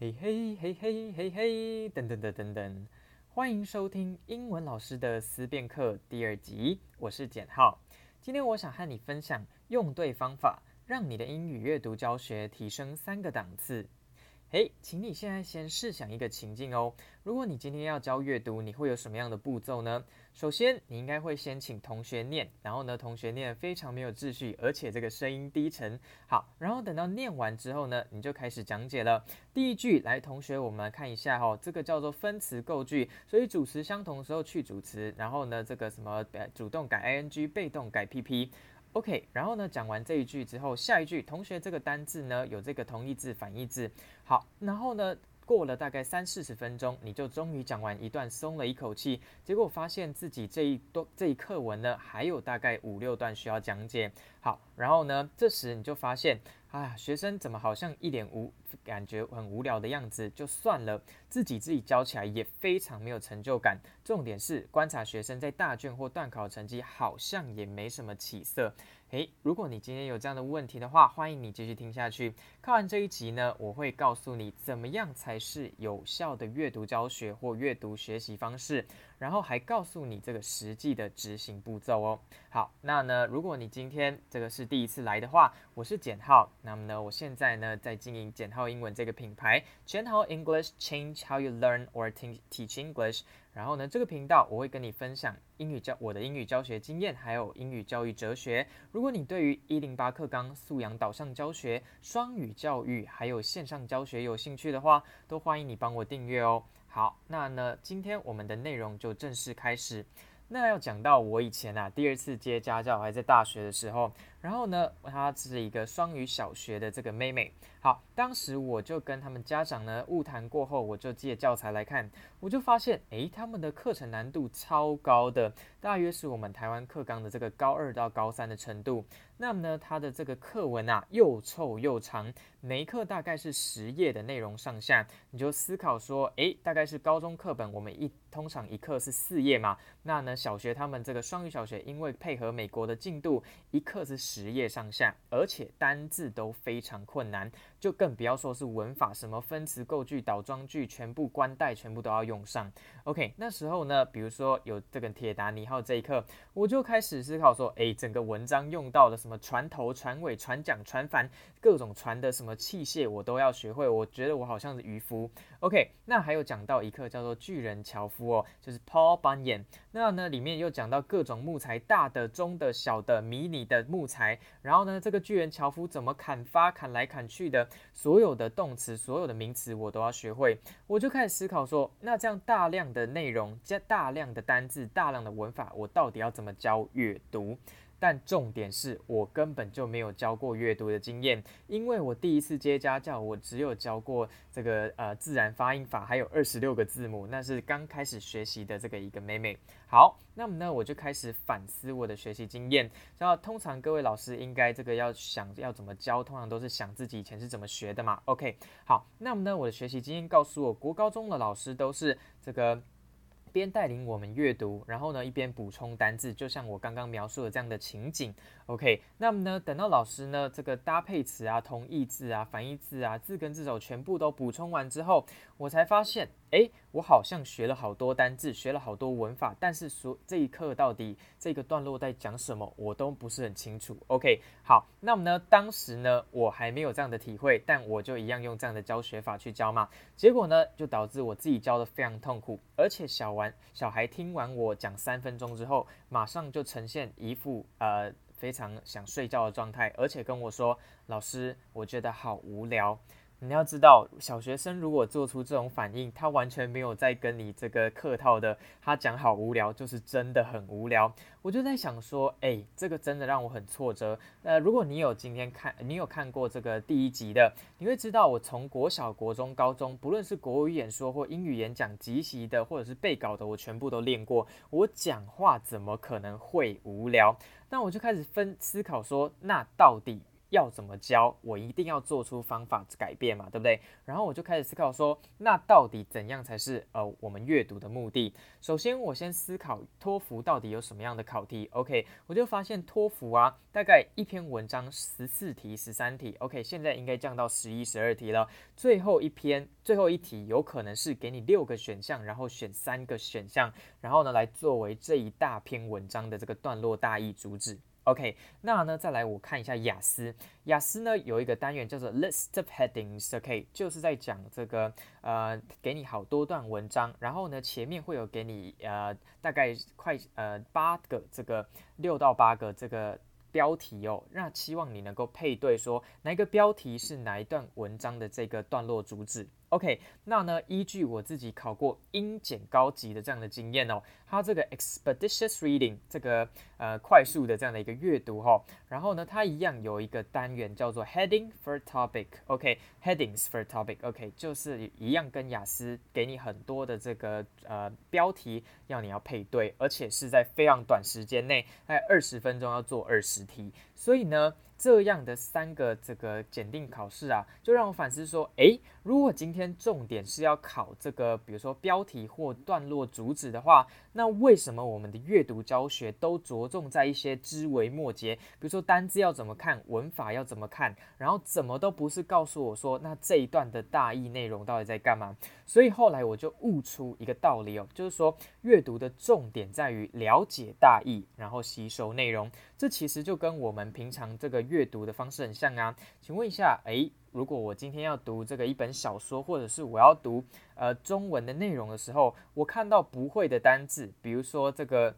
嘿嘿嘿嘿嘿嘿，等等等等等，欢迎收听英文老师的思辨课第二集，我是简浩。今天我想和你分享，用对方法，让你的英语阅读教学提升三个档次。嘿，hey, 请你现在先试想一个情境哦。如果你今天要教阅读，你会有什么样的步骤呢？首先，你应该会先请同学念，然后呢，同学念非常没有秩序，而且这个声音低沉。好，然后等到念完之后呢，你就开始讲解了。第一句，来，同学，我们来看一下哈、哦，这个叫做分词构句，所以主词相同的时候去主词，然后呢，这个什么，主动改 ing，被动改 pp。OK，然后呢，讲完这一句之后，下一句，同学这个单字呢有这个同义字、反义字。好，然后呢，过了大概三四十分钟，你就终于讲完一段，松了一口气。结果发现自己这一段这一课文呢，还有大概五六段需要讲解。好，然后呢，这时你就发现。啊，学生怎么好像一脸无感觉，很无聊的样子？就算了，自己自己教起来也非常没有成就感。重点是观察学生在大卷或段考成绩好像也没什么起色。诶，如果你今天有这样的问题的话，欢迎你继续听下去。看完这一集呢，我会告诉你怎么样才是有效的阅读教学或阅读学习方式。然后还告诉你这个实际的执行步骤哦。好，那呢，如果你今天这个是第一次来的话，我是简浩。那么呢，我现在呢在经营简浩英文这个品牌，简浩 English Change How You Learn or Teach English。然后呢，这个频道我会跟你分享英语教我的英语教学经验，还有英语教育哲学。如果你对于一零八课纲素养导向教学、双语教育还有线上教学有兴趣的话，都欢迎你帮我订阅哦。好，那呢，今天我们的内容就正式开始。那要讲到我以前啊，第二次接家教还在大学的时候，然后呢，她是一个双语小学的这个妹妹。好，当时我就跟他们家长呢误谈过后，我就借教材来看，我就发现，诶，他们的课程难度超高的，大约是我们台湾课纲的这个高二到高三的程度。那么呢，它的这个课文啊又臭又长，每一课大概是十页的内容上下，你就思考说，诶，大概是高中课本，我们一通常一课是四页嘛，那呢，小学他们这个双语小学，因为配合美国的进度，一课是十页上下，而且单字都非常困难。就更不要说是文法，什么分词构句、倒装句，全部关带，全部都要用上。OK，那时候呢，比如说有这个铁达尼号这一课，我就开始思考说，诶，整个文章用到了什么么船头、船尾、船桨、船帆，各种船的什么器械，我都要学会。我觉得我好像是渔夫。OK，那还有讲到一课叫做巨人樵夫哦，就是 Paul Bunyan。那呢，里面又讲到各种木材，大的、中的、小的、迷你的木材。然后呢，这个巨人樵夫怎么砍伐、砍来砍去的。所有的动词，所有的名词，我都要学会。我就开始思考说，那这样大量的内容加大量的单字、大量的文法，我到底要怎么教阅读？但重点是我根本就没有教过阅读的经验，因为我第一次接家教，我只有教过这个呃自然发音法，还有二十六个字母，那是刚开始学习的这个一个妹妹。好，那么呢，我就开始反思我的学习经验。然后通常各位老师应该这个要想要怎么教，通常都是想自己以前是怎么学的嘛。OK，好，那么呢，我的学习经验告诉我，国高中的老师都是这个。边带领我们阅读，然后呢，一边补充单字，就像我刚刚描述的这样的情景。OK，那么呢，等到老师呢这个搭配词啊、同义字啊、反义字啊、字根字首全部都补充完之后，我才发现，诶，我好像学了好多单字，学了好多文法，但是说这一课到底这个段落在讲什么，我都不是很清楚。OK，好，那么呢，当时呢我还没有这样的体会，但我就一样用这样的教学法去教嘛，结果呢就导致我自己教得非常痛苦，而且小完小孩听完我讲三分钟之后，马上就呈现一副呃。非常想睡觉的状态，而且跟我说：“老师，我觉得好无聊。”你要知道，小学生如果做出这种反应，他完全没有在跟你这个客套的，他讲好无聊，就是真的很无聊。我就在想说，诶，这个真的让我很挫折。呃，如果你有今天看，你有看过这个第一集的，你会知道，我从国小、国中、高中，不论是国语演说或英语演讲、即席的或者是背稿的，我全部都练过。我讲话怎么可能会无聊？那我就开始分思考说，那到底要怎么教，我一定要做出方法改变嘛，对不对？然后我就开始思考说，那到底怎样才是呃我们阅读的目的？首先，我先思考托福到底有什么样的考题。OK，我就发现托福啊，大概一篇文章十四题、十三题。OK，现在应该降到十一、十二题了。最后一篇、最后一题有可能是给你六个选项，然后选三个选项，然后呢来作为这一大篇文章的这个段落大意主旨。OK，那呢，再来我看一下雅思。雅思呢有一个单元叫做 List of Headings，OK，就是在讲这个呃，给你好多段文章，然后呢前面会有给你呃大概快呃八个这个六到八个这个标题哦，那期望你能够配对说哪一个标题是哪一段文章的这个段落主旨。OK，那呢，依据我自己考过英检高级的这样的经验哦，它这个 expeditious reading 这个呃快速的这样的一个阅读哈、哦，然后呢，它一样有一个单元叫做 heading for topic，OK，headings、for topic，OK，、就是一样跟雅思给你很多的这个呃标题要你要配对，而且是在非常短时间内，大概二十分钟要做二十题，所以呢。这样的三个这个检定考试啊，就让我反思说，诶，如果今天重点是要考这个，比如说标题或段落主旨的话，那为什么我们的阅读教学都着重在一些枝微末节，比如说单字要怎么看，文法要怎么看，然后怎么都不是告诉我说，那这一段的大意内容到底在干嘛？所以后来我就悟出一个道理哦，就是说阅读的重点在于了解大意，然后吸收内容。这其实就跟我们平常这个阅读的方式很像啊。请问一下，诶，如果我今天要读这个一本小说，或者是我要读呃中文的内容的时候，我看到不会的单字，比如说这个。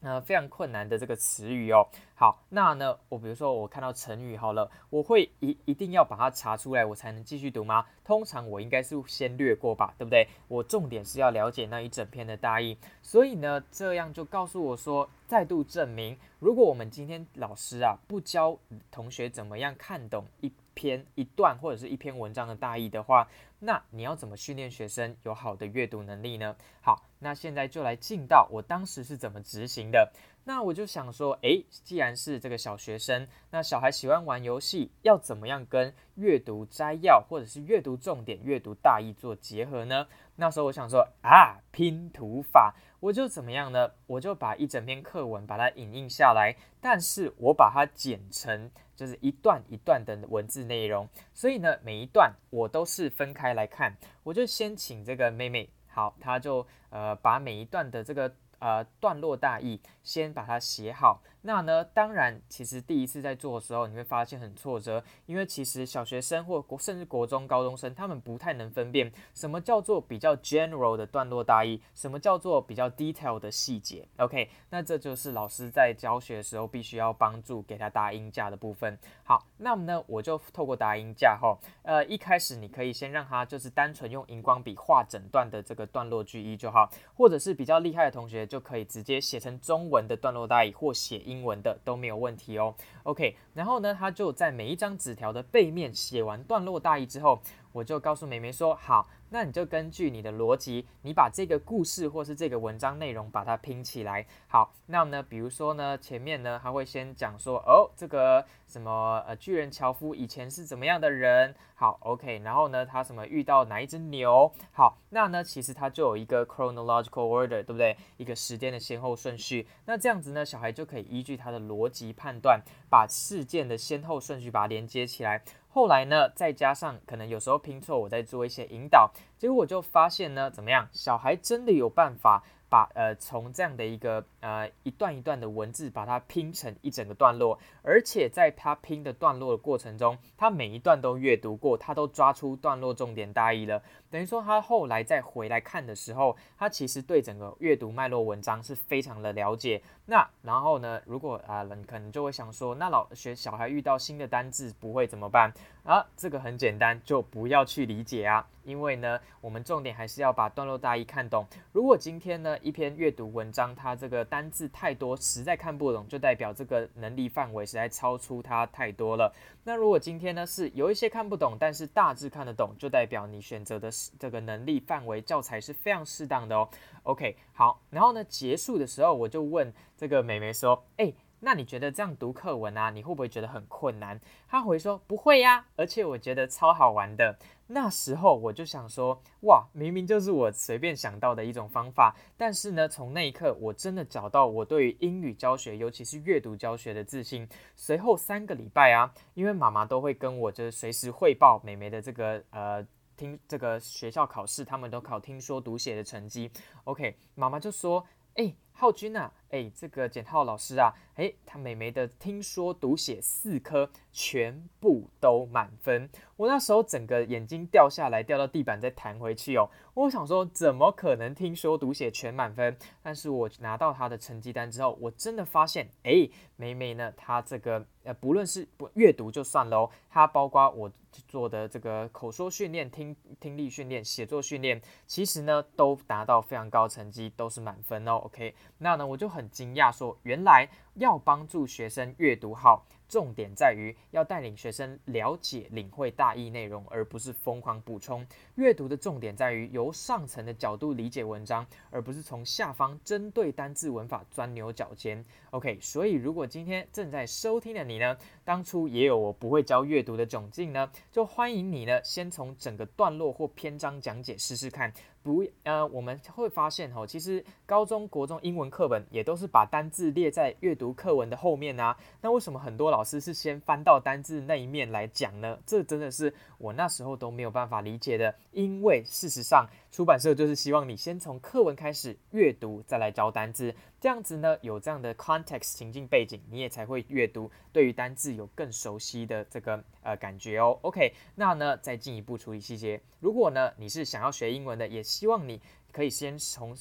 呃，非常困难的这个词语哦。好，那呢，我比如说我看到成语好了，我会一一定要把它查出来，我才能继续读吗？通常我应该是先略过吧，对不对？我重点是要了解那一整篇的大意。所以呢，这样就告诉我说，再度证明，如果我们今天老师啊不教同学怎么样看懂一篇一段或者是一篇文章的大意的话，那你要怎么训练学生有好的阅读能力呢？好，那现在就来进到我当时是怎么执行的。那我就想说，诶，既然是这个小学生，那小孩喜欢玩游戏，要怎么样跟阅读摘要或者是阅读重点、阅读大意做结合呢？那时候我想说啊，拼图法，我就怎么样呢？我就把一整篇课文把它影印下来，但是我把它剪成就是一段一段的文字内容，所以呢，每一段我都是分开来看。我就先请这个妹妹，好，她就呃把每一段的这个。呃，段落大意，先把它写好。那呢，当然，其实第一次在做的时候，你会发现很挫折，因为其实小学生或国甚至国中高中生，他们不太能分辨什么叫做比较 general 的段落大意，什么叫做比较 detail 的细节。OK，那这就是老师在教学的时候必须要帮助给他打音架的部分。好，那么呢，我就透过打音架后，呃，一开始你可以先让他就是单纯用荧光笔画整段的这个段落句意就好，或者是比较厉害的同学就可以直接写成中文的段落大意或写英英文的都没有问题哦。OK，然后呢，他就在每一张纸条的背面写完段落大意之后，我就告诉妹妹说：“好，那你就根据你的逻辑，你把这个故事或是这个文章内容把它拼起来。好，那呢，比如说呢，前面呢，他会先讲说，哦，这个什么呃，巨人樵夫以前是怎么样的人？好，OK，然后呢，他什么遇到哪一只牛？好，那呢，其实他就有一个 chronological order，对不对？一个时间的先后顺序。那这样子呢，小孩就可以依据他的逻辑判断，把事件的先后顺序把它连接起来。”后来呢，再加上可能有时候拼错，我再做一些引导，结果我就发现呢，怎么样，小孩真的有办法。把呃从这样的一个呃一段一段的文字把它拼成一整个段落，而且在他拼的段落的过程中，他每一段都阅读过，他都抓出段落重点大意了。等于说他后来再回来看的时候，他其实对整个阅读脉络文章是非常的了解。那然后呢，如果啊，你、可能就会想说，那老学小孩遇到新的单字不会怎么办啊？这个很简单，就不要去理解啊，因为呢，我们重点还是要把段落大意看懂。如果今天呢，一篇阅读文章，它这个单字太多，实在看不懂，就代表这个能力范围实在超出它太多了。那如果今天呢，是有一些看不懂，但是大致看得懂，就代表你选择的这个能力范围教材是非常适当的哦。OK，好，然后呢，结束的时候我就问这个美眉说：“诶。那你觉得这样读课文啊，你会不会觉得很困难？他回说不会呀，而且我觉得超好玩的。那时候我就想说，哇，明明就是我随便想到的一种方法，但是呢，从那一刻我真的找到我对于英语教学，尤其是阅读教学的自信。随后三个礼拜啊，因为妈妈都会跟我就是随时汇报美美的这个呃。听这个学校考试，他们都考听说读写的成绩。OK，妈妈就说：“哎，浩君啊，哎，这个简浩老师啊，哎，他美美的听说读写四科全部都满分。”我那时候整个眼睛掉下来，掉到地板再弹回去哦。我想说，怎么可能听说读写全满分？但是我拿到他的成绩单之后，我真的发现，哎，美美呢，他这个呃，不论是不阅读就算喽哦，他包括我做的这个口说训练、听听力训练、写作训练，其实呢都达到非常高成绩，都是满分哦。OK，那呢我就很惊讶说，原来要帮助学生阅读好。重点在于要带领学生了解、领会大意内容，而不是疯狂补充。阅读的重点在于由上层的角度理解文章，而不是从下方针对单字文法钻牛角尖。OK，所以如果今天正在收听的你呢，当初也有我不会教阅读的窘境呢，就欢迎你呢，先从整个段落或篇章讲解试试看。不，呃，我们会发现哦，其实高中国中英文课本也都是把单字列在阅读课文的后面啊。那为什么很多老师是先翻到单字那一面来讲呢？这真的是我那时候都没有办法理解的。因为事实上，出版社就是希望你先从课文开始阅读，再来教单字。这样子呢，有这样的 context 情境背景，你也才会阅读，对于单字有更熟悉的这个呃感觉哦。OK，那呢再进一步处理细节。如果呢你是想要学英文的，也希望你可以先从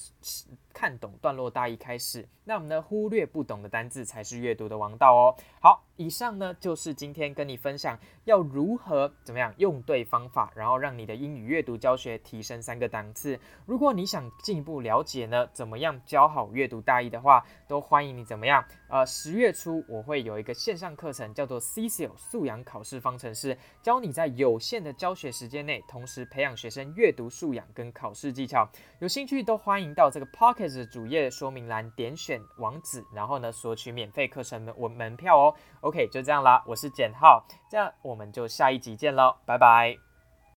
看懂段落大意开始。那我们呢忽略不懂的单字才是阅读的王道哦。好。以上呢就是今天跟你分享要如何怎么样用对方法，然后让你的英语阅读教学提升三个档次。如果你想进一步了解呢，怎么样教好阅读大意的话，都欢迎你怎么样？呃，十月初我会有一个线上课程，叫做 CESIL 素养考试方程式，教你在有限的教学时间内，同时培养学生阅读素养跟考试技巧。有兴趣都欢迎到这个 Pocket 的主页说明栏点选网址，然后呢索取免费课程门门门票哦。OK，就这样啦，我是简浩，这样我们就下一集见喽，拜拜。